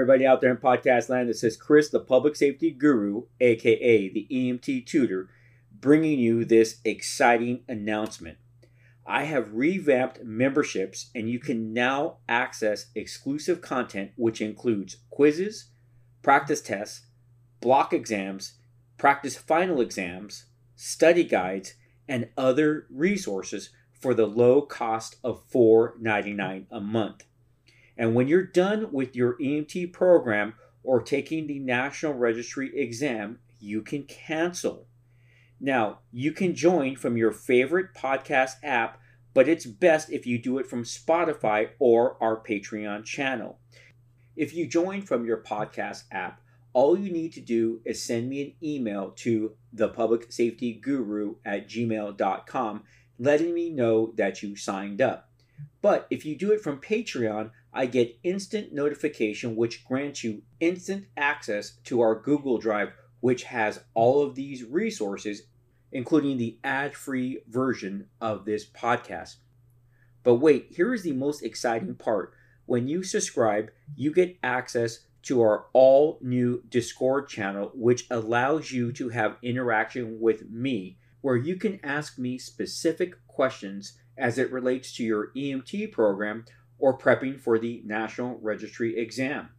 Everybody out there in podcast land, this is Chris, the public safety guru, aka the EMT tutor, bringing you this exciting announcement. I have revamped memberships, and you can now access exclusive content, which includes quizzes, practice tests, block exams, practice final exams, study guides, and other resources for the low cost of $4.99 a month. And when you're done with your EMT program or taking the National Registry exam, you can cancel. Now, you can join from your favorite podcast app, but it's best if you do it from Spotify or our Patreon channel. If you join from your podcast app, all you need to do is send me an email to thepublicsafetyguru at gmail.com letting me know that you signed up. But if you do it from Patreon, I get instant notification, which grants you instant access to our Google Drive, which has all of these resources, including the ad free version of this podcast. But wait, here is the most exciting part. When you subscribe, you get access to our all new Discord channel, which allows you to have interaction with me, where you can ask me specific questions as it relates to your EMT program or prepping for the National Registry exam.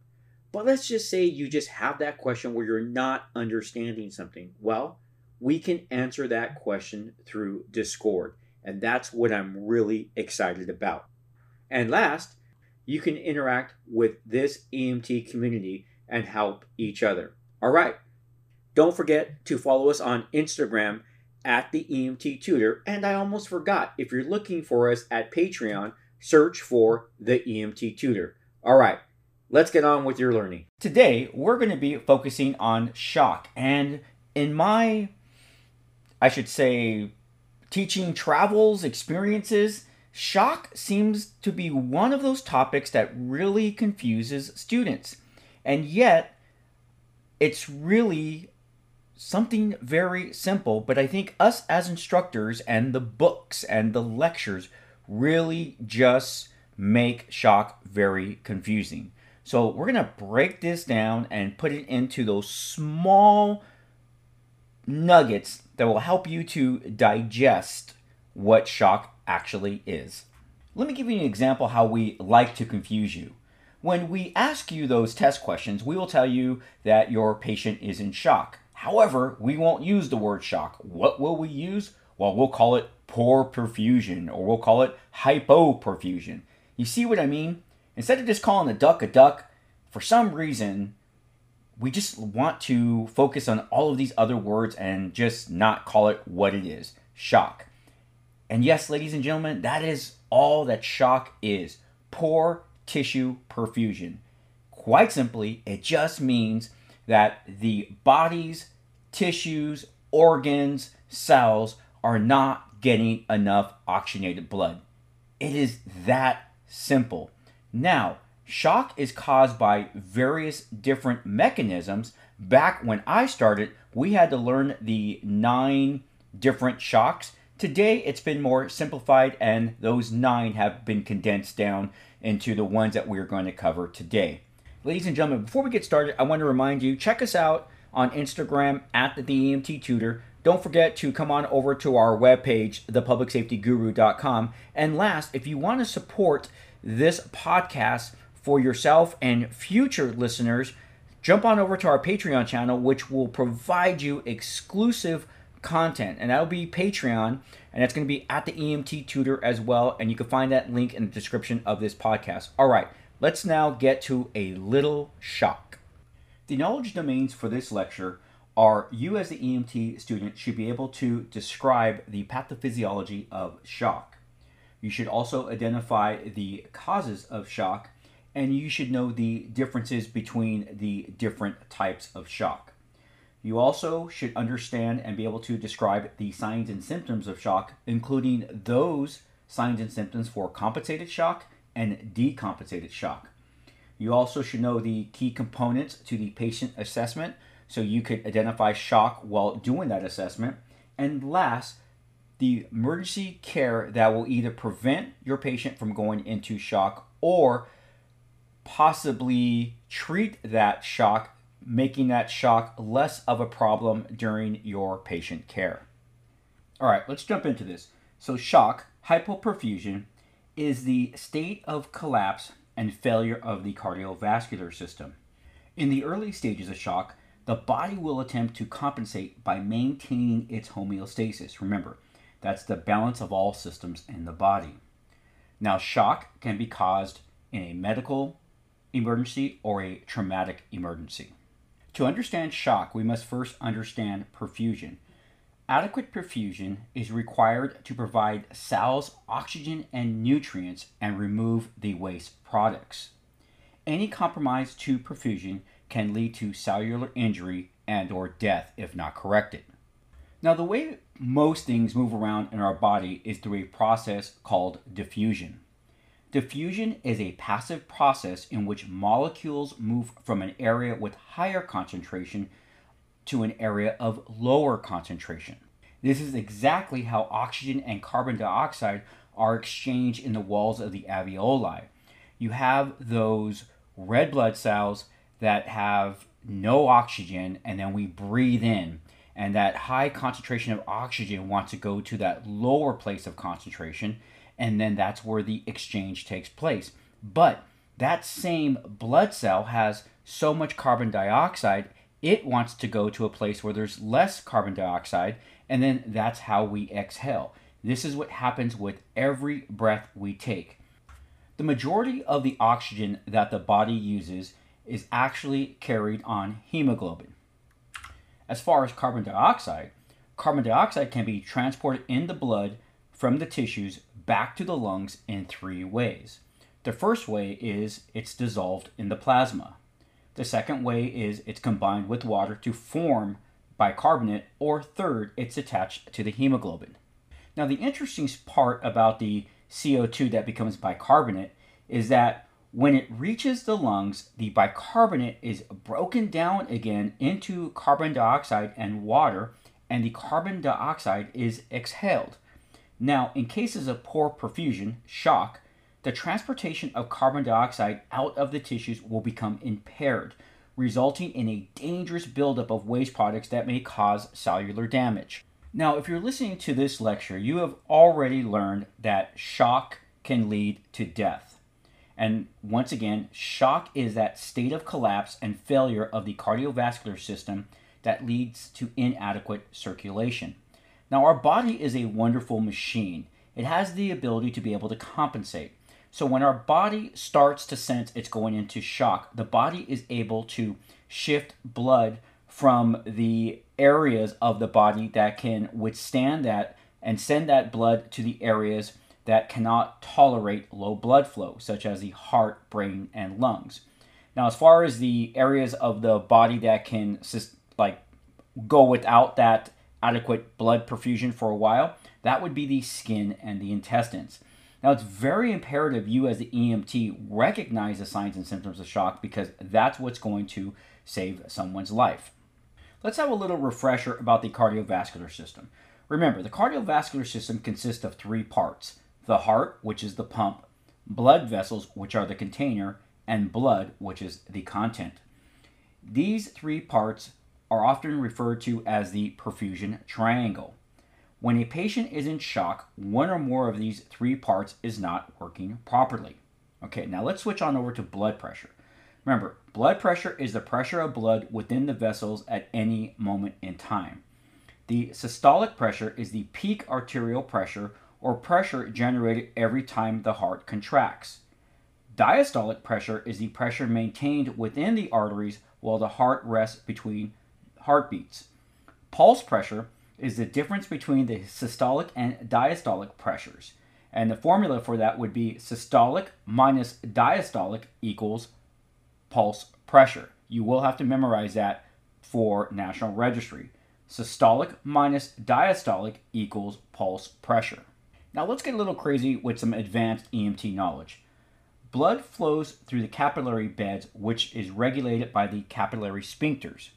But let's just say you just have that question where you're not understanding something. Well, we can answer that question through Discord, and that's what I'm really excited about. And last, you can interact with this EMT community and help each other. All right. Don't forget to follow us on Instagram at the EMT Tutor. And I almost forgot, if you're looking for us at Patreon, search for the EMT Tutor. All right, let's get on with your learning. Today, we're going to be focusing on shock. And in my, I should say, teaching travels, experiences, shock seems to be one of those topics that really confuses students. And yet, it's really something very simple, but I think us as instructors and the books and the lectures really just make shock very confusing. So we're going to break this down and put it into those small nuggets that will help you to digest what shock actually is. Let me give you an example how we like to confuse you. When we ask you those test questions, we will tell you that your patient is in shock. However, we won't use the word shock. What will we use? Well, we'll call it poor perfusion or we'll call it hypoperfusion. You see what I mean? Instead of just calling a duck a duck, for some reason, we just want to focus on all of these other words and just not call it what it is shock. And yes, ladies and gentlemen, that is all that shock is poor tissue perfusion. Quite simply, it just means that the body's tissues, organs, cells are not getting enough oxygenated blood. It is that simple. Now, shock is caused by various different mechanisms. Back when I started, we had to learn the nine different shocks. Today, it's been more simplified, and those nine have been condensed down into the ones that we're going to cover today. Ladies and gentlemen, before we get started, I want to remind you check us out on Instagram at the EMT Tutor. Don't forget to come on over to our webpage, thepublicsafetyguru.com. And last, if you want to support this podcast for yourself and future listeners, jump on over to our Patreon channel, which will provide you exclusive content. And that'll be Patreon, and it's going to be at the EMT Tutor as well. And you can find that link in the description of this podcast. All right. Let's now get to a little shock. The knowledge domains for this lecture are you as the EMT student should be able to describe the pathophysiology of shock. You should also identify the causes of shock and you should know the differences between the different types of shock. You also should understand and be able to describe the signs and symptoms of shock, including those signs and symptoms for compensated shock and decompensated shock. You also should know the key components to the patient assessment so you could identify shock while doing that assessment. And last, the emergency care that will either prevent your patient from going into shock or possibly treat that shock, making that shock less of a problem during your patient care. All right, let's jump into this. So, shock, hypoperfusion, is the state of collapse and failure of the cardiovascular system. In the early stages of shock, the body will attempt to compensate by maintaining its homeostasis. Remember, that's the balance of all systems in the body. Now, shock can be caused in a medical emergency or a traumatic emergency. To understand shock, we must first understand perfusion. Adequate perfusion is required to provide cells oxygen and nutrients and remove the waste products. Any compromise to perfusion can lead to cellular injury and or death if not corrected. Now the way most things move around in our body is through a process called diffusion. Diffusion is a passive process in which molecules move from an area with higher concentration to an area of lower concentration. This is exactly how oxygen and carbon dioxide are exchanged in the walls of the alveoli. You have those red blood cells that have no oxygen and then we breathe in. And that high concentration of oxygen wants to go to that lower place of concentration and then that's where the exchange takes place. But that same blood cell has so much carbon dioxide it wants to go to a place where there's less carbon dioxide and then that's how we exhale. This is what happens with every breath we take. The majority of the oxygen that the body uses is actually carried on hemoglobin. As far as carbon dioxide, carbon dioxide can be transported in the blood from the tissues back to the lungs in three ways. The first way is it's dissolved in the plasma. The second way is it's combined with water to form bicarbonate, or third, it's attached to the hemoglobin. Now, the interesting part about the CO2 that becomes bicarbonate is that when it reaches the lungs, the bicarbonate is broken down again into carbon dioxide and water, and the carbon dioxide is exhaled. Now, in cases of poor perfusion, shock, the transportation of carbon dioxide out of the tissues will become impaired, resulting in a dangerous buildup of waste products that may cause cellular damage. Now, if you're listening to this lecture, you have already learned that shock can lead to death. And once again, shock is that state of collapse and failure of the cardiovascular system that leads to inadequate circulation. Now, our body is a wonderful machine. It has the ability to be able to compensate. So, when our body starts to sense it's going into shock, the body is able to shift blood from the areas of the body that can withstand that and send that blood to the areas that cannot tolerate low blood flow, such as the heart, brain, and lungs. Now, as far as the areas of the body that can like go without that adequate blood perfusion for a while, that would be the skin and the intestines. Now, it's very imperative you, as the EMT, recognize the signs and symptoms of shock because that's what's going to save someone's life. Let's have a little refresher about the cardiovascular system. Remember, the cardiovascular system consists of three parts the heart, which is the pump, blood vessels, which are the container, and blood, which is the content. These three parts are often referred to as the perfusion triangle. When a patient is in shock, one or more of these three parts is not working properly. Okay, now let's switch on over to blood pressure. Remember, blood pressure is the pressure of blood within the vessels at any moment in time. The systolic pressure is the peak arterial pressure or pressure generated every time the heart contracts. Diastolic pressure is the pressure maintained within the arteries while the heart rests between heartbeats. Pulse pressure is the difference between the systolic and diastolic pressures. And the formula for that would be systolic minus diastolic equals pulse pressure. You will have to memorize that for National Registry. Systolic minus diastolic equals pulse pressure. Now let's get a little crazy with some advanced EMT knowledge. Blood flows through the capillary beds, which is regulated by the capillary sphincters.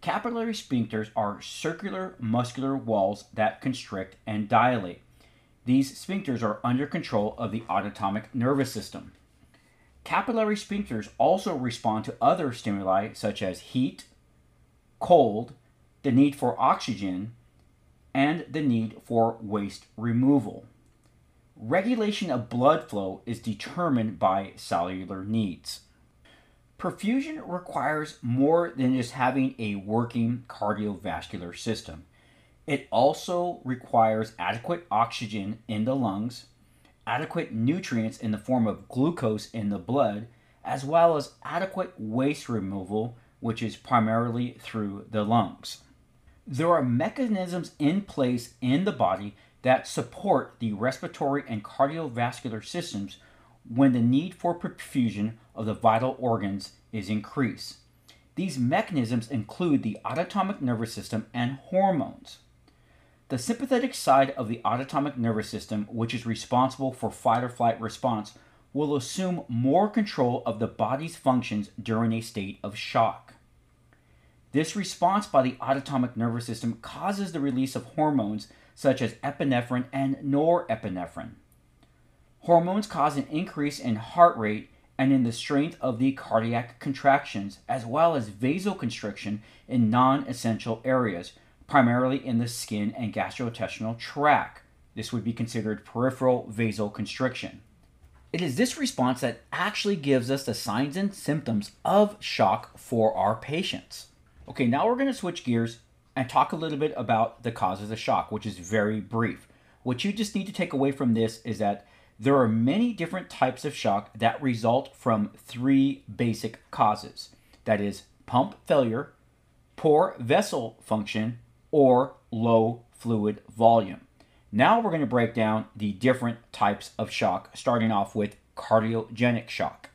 Capillary sphincters are circular muscular walls that constrict and dilate. These sphincters are under control of the autonomic nervous system. Capillary sphincters also respond to other stimuli such as heat, cold, the need for oxygen, and the need for waste removal. Regulation of blood flow is determined by cellular needs. Perfusion requires more than just having a working cardiovascular system. It also requires adequate oxygen in the lungs, adequate nutrients in the form of glucose in the blood, as well as adequate waste removal, which is primarily through the lungs. There are mechanisms in place in the body that support the respiratory and cardiovascular systems when the need for perfusion of the vital organs is increased. These mechanisms include the autonomic nervous system and hormones. The sympathetic side of the autonomic nervous system, which is responsible for fight or flight response, will assume more control of the body's functions during a state of shock. This response by the autonomic nervous system causes the release of hormones such as epinephrine and norepinephrine. Hormones cause an increase in heart rate and in the strength of the cardiac contractions, as well as vasoconstriction in non essential areas, primarily in the skin and gastrointestinal tract. This would be considered peripheral vasoconstriction. It is this response that actually gives us the signs and symptoms of shock for our patients. Okay, now we're going to switch gears and talk a little bit about the causes of shock, which is very brief. What you just need to take away from this is that there are many different types of shock that result from three basic causes that is, pump failure, poor vessel function, or low fluid volume. Now we're going to break down the different types of shock, starting off with cardiogenic shock.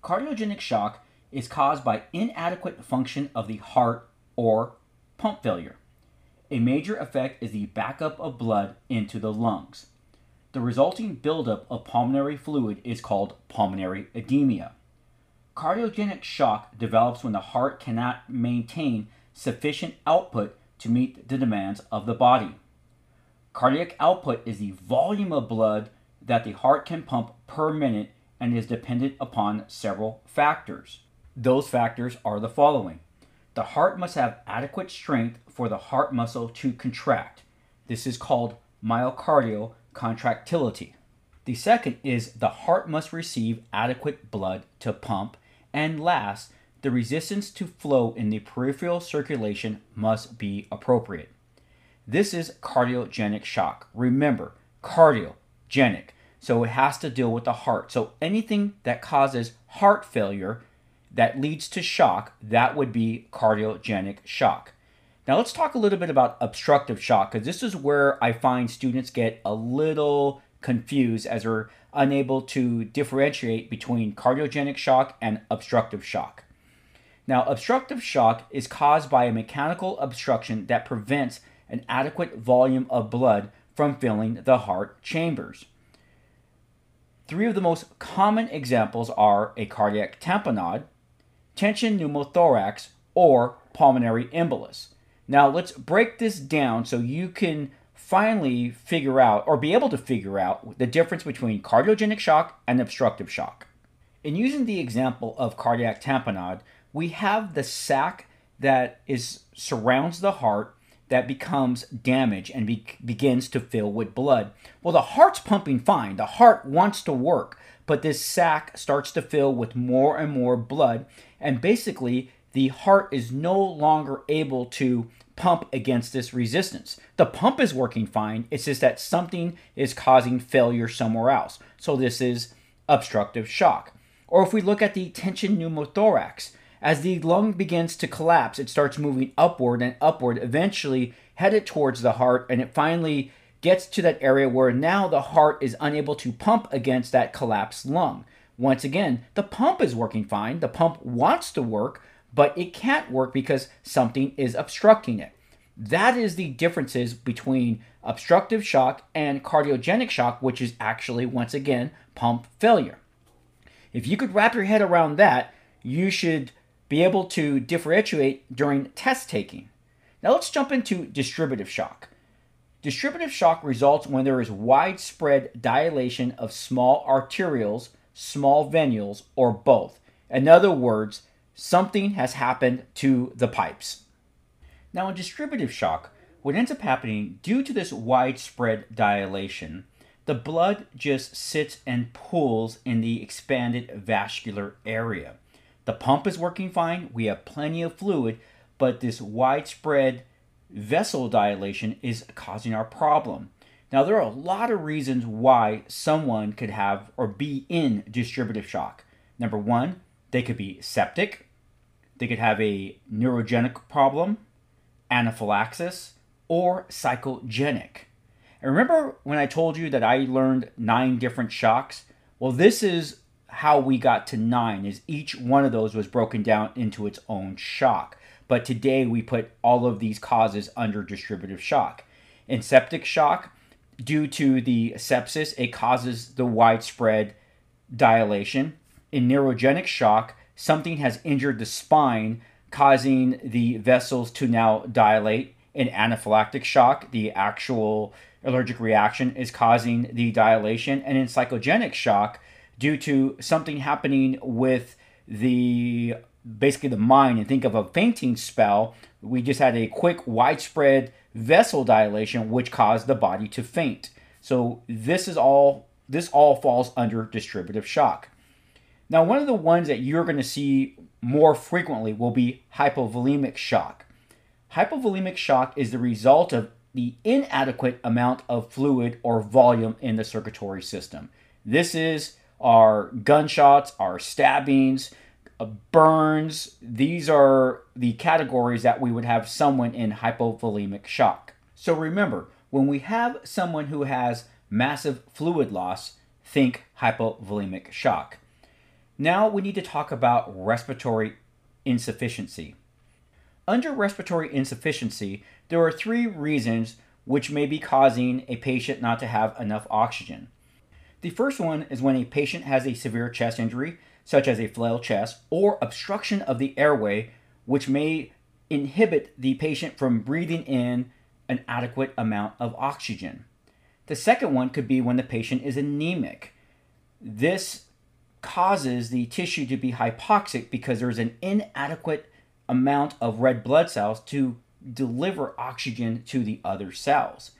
Cardiogenic shock is caused by inadequate function of the heart or pump failure. A major effect is the backup of blood into the lungs. The resulting buildup of pulmonary fluid is called pulmonary edema. Cardiogenic shock develops when the heart cannot maintain sufficient output to meet the demands of the body. Cardiac output is the volume of blood that the heart can pump per minute and is dependent upon several factors. Those factors are the following the heart must have adequate strength for the heart muscle to contract. This is called myocardial contractility. The second is the heart must receive adequate blood to pump. And last, the resistance to flow in the peripheral circulation must be appropriate. This is cardiogenic shock. Remember, cardiogenic. So it has to deal with the heart. So anything that causes heart failure that leads to shock, that would be cardiogenic shock. Now, let's talk a little bit about obstructive shock because this is where I find students get a little confused as they're unable to differentiate between cardiogenic shock and obstructive shock. Now, obstructive shock is caused by a mechanical obstruction that prevents an adequate volume of blood from filling the heart chambers. Three of the most common examples are a cardiac tamponade, tension pneumothorax, or pulmonary embolus. Now, let's break this down so you can finally figure out or be able to figure out the difference between cardiogenic shock and obstructive shock. In using the example of cardiac tamponade, we have the sac that is surrounds the heart that becomes damaged and be- begins to fill with blood. Well, the heart's pumping fine. The heart wants to work, but this sac starts to fill with more and more blood and basically the heart is no longer able to pump against this resistance. The pump is working fine, it's just that something is causing failure somewhere else. So this is obstructive shock. Or if we look at the tension pneumothorax, as the lung begins to collapse, it starts moving upward and upward, eventually headed towards the heart, and it finally gets to that area where now the heart is unable to pump against that collapsed lung. Once again, the pump is working fine. The pump wants to work, but it can't work because something is obstructing it. That is the differences between obstructive shock and cardiogenic shock, which is actually, once again, pump failure. If you could wrap your head around that, you should be able to differentiate during test taking. Now let's jump into distributive shock. Distributive shock results when there is widespread dilation of small arterioles small venules, or both. In other words, something has happened to the pipes. Now, in distributive shock, what ends up happening due to this widespread dilation, the blood just sits and pools in the expanded vascular area. The pump is working fine, we have plenty of fluid, but this widespread vessel dilation is causing our problem. Now, there are a lot of reasons why someone could have or be in distributive shock. Number one, they could be septic, they could have a neurogenic problem, anaphylaxis, or psychogenic. And remember when I told you that I learned nine different shocks? Well, this is how we got to nine, is each one of those was broken down into its own shock. But today we put all of these causes under distributive shock. In septic shock, due to the sepsis, it causes the widespread dilation. In neurogenic shock, something has injured the spine, causing the vessels to now dilate. In anaphylactic shock, the actual allergic reaction is causing the dilation. And in psychogenic shock, due to something happening with the basically the mind and think of a fainting spell, we just had a quick widespread vessel dilation which caused the body to faint. So this is all this all falls under distributive shock. Now, one of the ones that you're going to see more frequently will be hypovolemic shock. Hypovolemic shock is the result of the inadequate amount of fluid or volume in the circulatory system. This is our gunshots, our stabbings, Uh, burns. These are the categories that we would have someone in hypovolemic shock. So remember, when we have someone who has massive fluid loss, think hypovolemic shock. Now we need to talk about respiratory insufficiency. Under respiratory insufficiency, there are three reasons which may be causing a patient not to have enough oxygen. The first one is when a patient has a severe chest injury, such as a flail chest, or obstruction of the airway, which may inhibit the patient from breathing in an adequate amount of oxygen. The second one could be when the patient is anemic. This causes the tissue to be hypoxic because there's an inadequate amount of red blood cells to deliver oxygen to the other cells.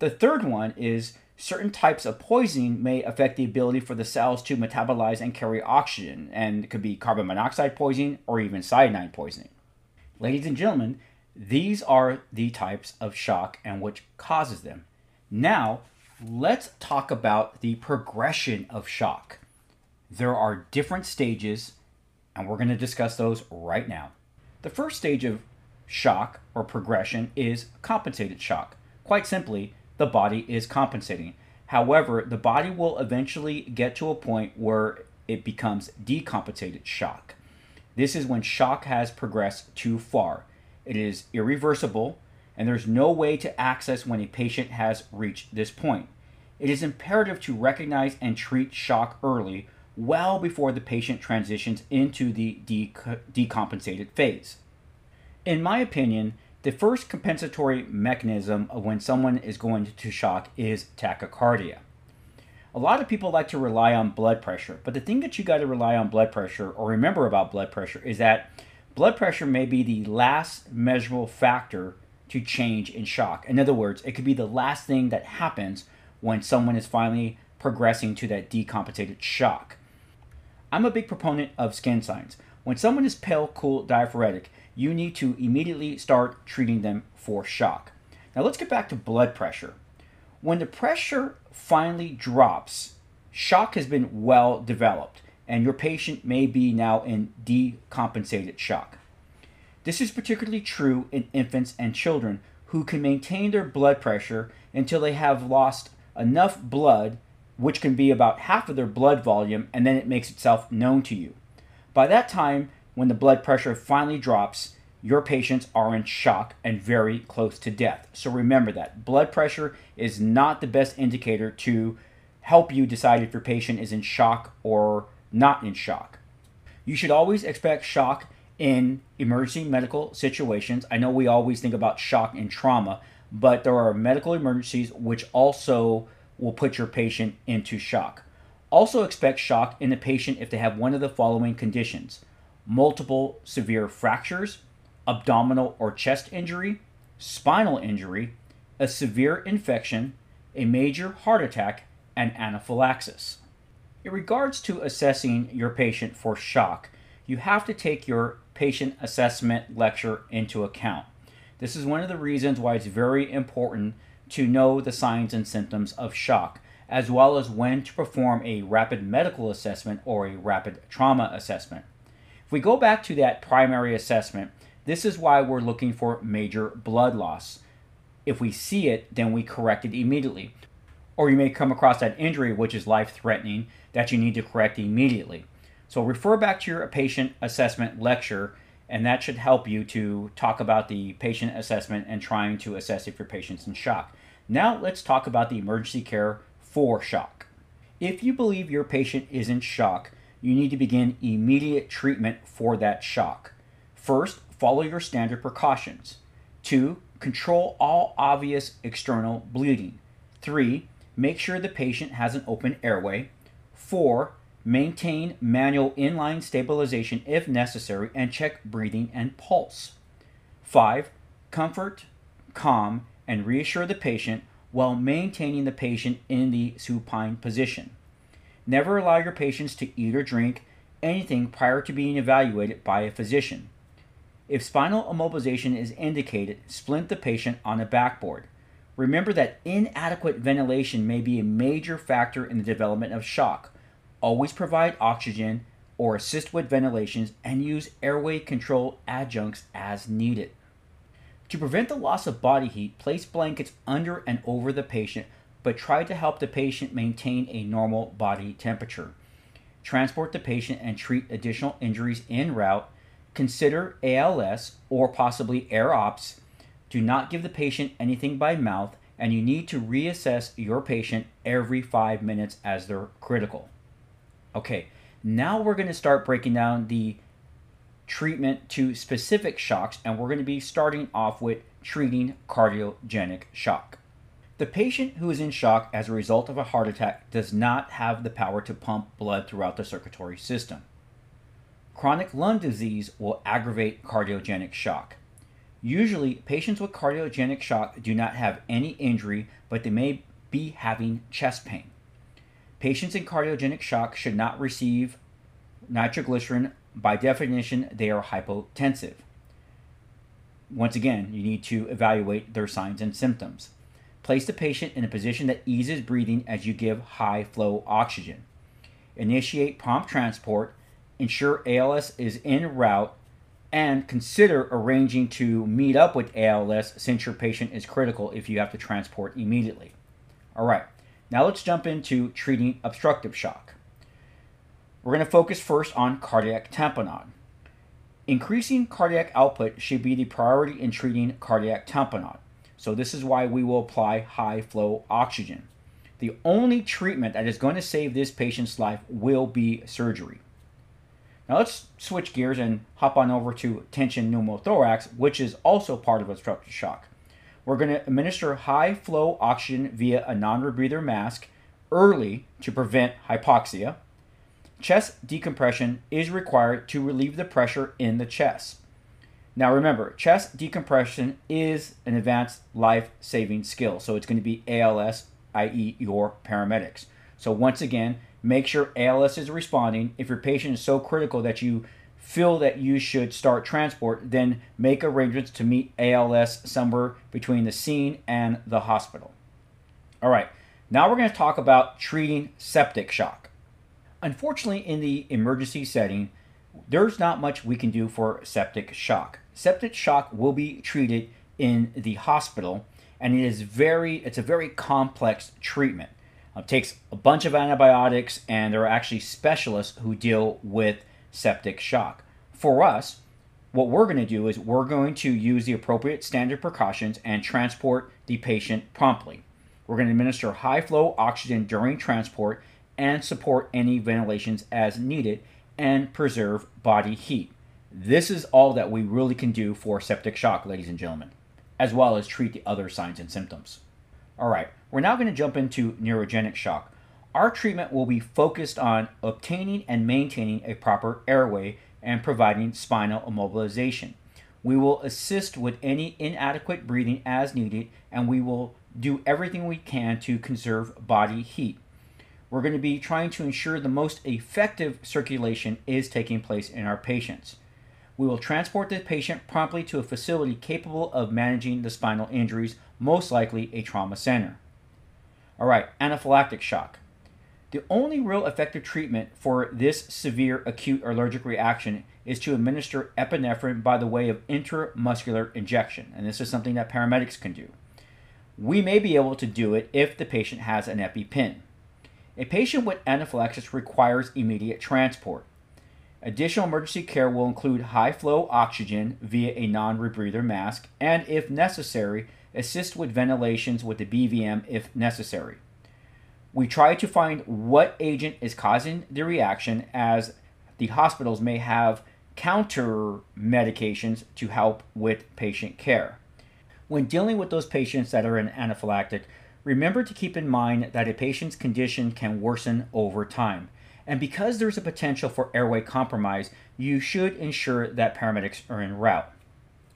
The third one is certain types of poisoning may affect the ability for the cells to metabolize and carry oxygen, and it could be carbon monoxide poisoning or even cyanide poisoning. Ladies and gentlemen, these are the types of shock and which causes them. Now, let's talk about the progression of shock. There are different stages, and we're going to discuss those right now. The first stage of shock or progression is compensated shock. Quite simply, the body is compensating. However, the body will eventually get to a point where it becomes decompensated shock. This is when shock has progressed too far. It is irreversible, and there's no way to access when a patient has reached this point. It is imperative to recognize and treat shock early, well before the patient transitions into the decompensated phase. In my opinion, the first compensatory mechanism of when someone is going to shock is tachycardia. A lot of people like to rely on blood pressure, but the thing that you got to rely on blood pressure or remember about blood pressure is that blood pressure may be the last measurable factor to change in shock. In other words, it could be the last thing that happens when someone is finally progressing to that decompensated shock. I'm a big proponent of skin signs. When someone is pale, cool, diaphoretic, you need to immediately start treating them for shock. Now let's get back to blood pressure. When the pressure finally drops, shock has been well developed, and your patient may be now in decompensated shock. This is particularly true in infants and children who can maintain their blood pressure until they have lost enough blood, which can be about half of their blood volume, and then it makes itself known to you. By that time, when the blood pressure finally drops, your patients are in shock and very close to death. So remember that. Blood pressure is not the best indicator to help you decide if your patient is in shock or not in shock. You should always expect shock in emergency medical situations. I know we always think about shock and trauma, but there are medical emergencies which also will put your patient into shock. Also, expect shock in the patient if they have one of the following conditions multiple severe fractures, abdominal or chest injury, spinal injury, a severe infection, a major heart attack, and anaphylaxis. In regards to assessing your patient for shock, you have to take your patient assessment lecture into account. This is one of the reasons why it's very important to know the signs and symptoms of shock, as well as when to perform a rapid medical assessment or a rapid trauma assessment. If we go back to that primary assessment, this is why we're looking for major blood loss. If we see it, then we correct it immediately. Or you may come across that injury which is life threatening that you need to correct immediately. So refer back to your patient assessment lecture, and that should help you to talk about the patient assessment and trying to assess if your patient's in shock. Now let's talk about the emergency care for shock. If you believe your patient is in shock, you need to begin immediate treatment for that shock. First, follow your standard precautions. Two, control all obvious external bleeding. Three, make sure the patient has an open airway. Four, maintain manual inline stabilization if necessary and check breathing and pulse. Five, comfort, calm, and reassure the patient while maintaining the patient in the supine position. Never allow your patients to eat or drink anything prior to being evaluated by a physician. If spinal immobilization is indicated, splint the patient on a backboard. Remember that inadequate ventilation may be a major factor in the development of shock. Always provide oxygen or assist with ventilations and use airway control adjuncts as needed. To prevent the loss of body heat, place blankets under and over the patient, but try to help the patient maintain a normal body temperature. Transport the patient and treat additional injuries en route. Consider ALS or possibly air ops. Do not give the patient anything by mouth, and you need to reassess your patient every five minutes as they're critical. Okay, now we're going to start breaking down the treatment to specific shocks, and we're going to be starting off with treating cardiogenic shock. The patient who is in shock as a result of a heart attack does not have the power to pump blood throughout the circulatory system. Chronic lung disease will aggravate cardiogenic shock. Usually, patients with cardiogenic shock do not have any injury, but they may be having chest pain. Patients in cardiogenic shock should not receive nitroglycerin by definition, they are hypotensive. Once again, you need to evaluate their signs and symptoms. Place the patient in a position that eases breathing as you give high flow oxygen. Initiate prompt transport. Ensure ALS is en route and consider arranging to meet up with ALS since your patient is critical if you have to transport immediately. All right, now let's jump into treating obstructive shock. We're going to focus first on cardiac tamponade. Increasing cardiac output should be the priority in treating cardiac tamponade. So this is why we will apply high flow oxygen. The only treatment that is going to save this patient's life will be surgery. Now let's switch gears and hop on over to tension pneumothorax, which is also part of obstructive shock. We're going to administer high flow oxygen via a non rebreather mask early to prevent hypoxia chest decompression is required to relieve the pressure in the chest. Now remember, chest decompression is an advanced life saving skill. So it's going to be ALS, i.e., your paramedics. So once again, make sure ALS is responding. If your patient is so critical that you feel that you should start transport, then make arrangements to meet ALS somewhere between the scene and the hospital. All right, now we're going to talk about treating septic shock. Unfortunately, in the emergency setting, there's not much we can do for septic shock. Septic shock will be treated in the hospital, and it is very it's a very complex treatment. It takes a bunch of antibiotics, and there are actually specialists who deal with septic shock. For us, what we're going to do is we're going to use the appropriate standard precautions and transport the patient promptly. We're going to administer high flow oxygen during transport and support any ventilations as needed and preserve body heat. This is all that we really can do for septic shock, ladies and gentlemen, as well as treat the other signs and symptoms. All right, we're now going to jump into neurogenic shock. our treatment will be focused on obtaining and maintaining a proper airway and providing spinal immobilization. We will assist with any inadequate breathing as needed, and we will do everything we can to conserve body heat. We're going to be trying to ensure the most effective circulation is taking place in our patients. We will transport the patient promptly to a facility capable of managing the spinal injuries, most likely a trauma center. All right, anaphylactic shock. The only real effective treatment for this severe acute allergic reaction is to administer epinephrine by the way of intramuscular injection, and this is something that paramedics can do. We may be able to do it if the patient has an EpiPen. A patient with anaphylaxis requires immediate transport. Additional emergency care will include high flow oxygen via a non rebreather mask and, if necessary, assist with ventilations with the BVM if necessary. We try to find what agent is causing the reaction, as the hospitals may have counter medications to help with patient care. When dealing with those patients that are in anaphylactic, remember to keep in mind that a patient's condition can worsen over time. And because there's a potential for airway compromise, you should ensure that paramedics are en route.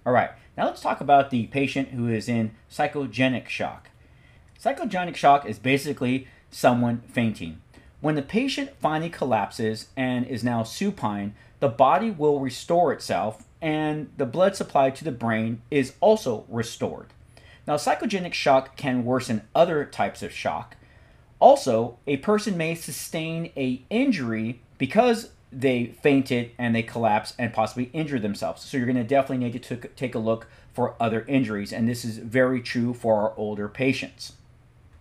All right, now let's talk about the patient who is in psychogenic shock. Psychogenic shock is basically someone fainting. When the patient finally collapses and is now supine, the body will restore itself and the blood supply to the brain is also restored. Now, psychogenic shock can worsen other types of shock. Also, a person may sustain a injury because they fainted and they collapse and possibly injure themselves. So you're going to definitely need to take a look for other injuries, and this is very true for our older patients.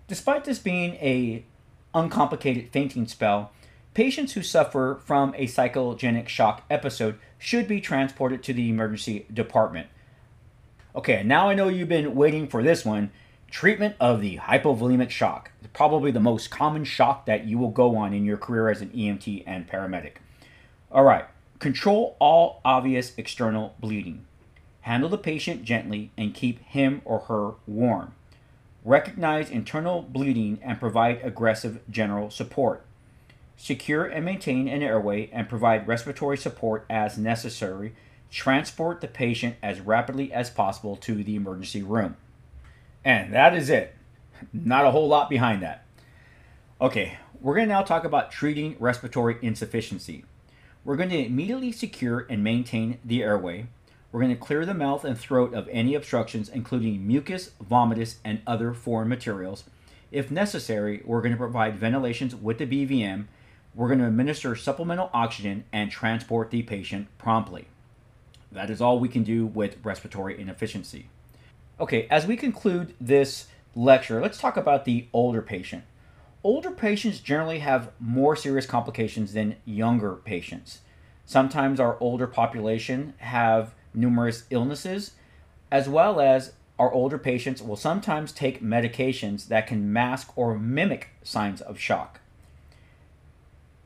Despite this being a uncomplicated fainting spell, patients who suffer from a psychogenic shock episode should be transported to the emergency department. Okay, now I know you've been waiting for this one. Treatment of the hypovolemic shock, probably the most common shock that you will go on in your career as an EMT and paramedic. All right, control all obvious external bleeding. Handle the patient gently and keep him or her warm. Recognize internal bleeding and provide aggressive general support. Secure and maintain an airway and provide respiratory support as necessary. Transport the patient as rapidly as possible to the emergency room. And that is it. Not a whole lot behind that. Okay, we're going to now talk about treating respiratory insufficiency. We're going to immediately secure and maintain the airway. We're going to clear the mouth and throat of any obstructions, including mucus, vomitus, and other foreign materials. If necessary, we're going to provide ventilations with the BVM. We're going to administer supplemental oxygen and transport the patient promptly. That is all we can do with respiratory inefficiency. Okay, as we conclude this lecture, let's talk about the older patient older patients generally have more serious complications than younger patients. Sometimes our older population have numerous illnesses, as well as our older patients will sometimes take medications that can mask or mimic signs of shock.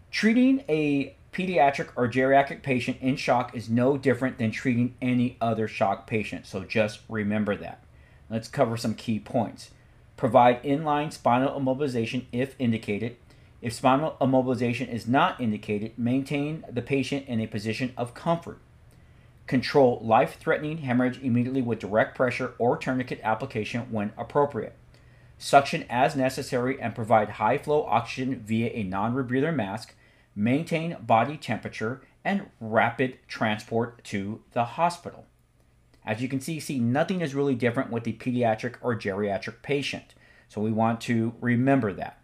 Treating a pediatric or geriatric patient in shock is no different than treating any other shock patient, so just remember that. Let's cover some key points. Provide inline spinal immobilization if indicated. If spinal immobilization is not indicated, maintain the patient in a position of comfort. Control life threatening hemorrhage immediately with direct pressure or tourniquet application when appropriate. Suction as necessary and provide high flow oxygen via a non rebreather mask. Maintain body temperature and rapid transport to the hospital. As you can see, see nothing is really different with the pediatric or geriatric patient. So we want to remember that.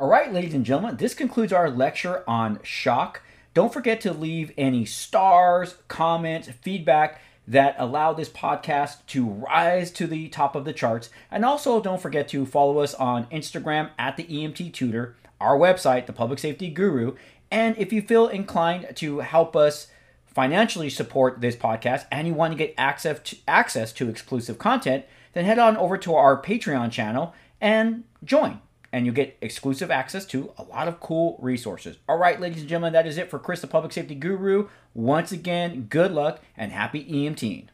All right, ladies and gentlemen, this concludes our lecture on shock. Don't forget to leave any stars, comments, feedback that allow this podcast to rise to the top of the charts. And also, don't forget to follow us on Instagram at the EMT Tutor, our website, the Public Safety Guru. And if you feel inclined to help us financially support this podcast and you want to get access to, access to exclusive content, then head on over to our Patreon channel and join. And you get exclusive access to a lot of cool resources. All right, ladies and gentlemen, that is it for Chris, the Public Safety Guru. Once again, good luck and happy EMTing.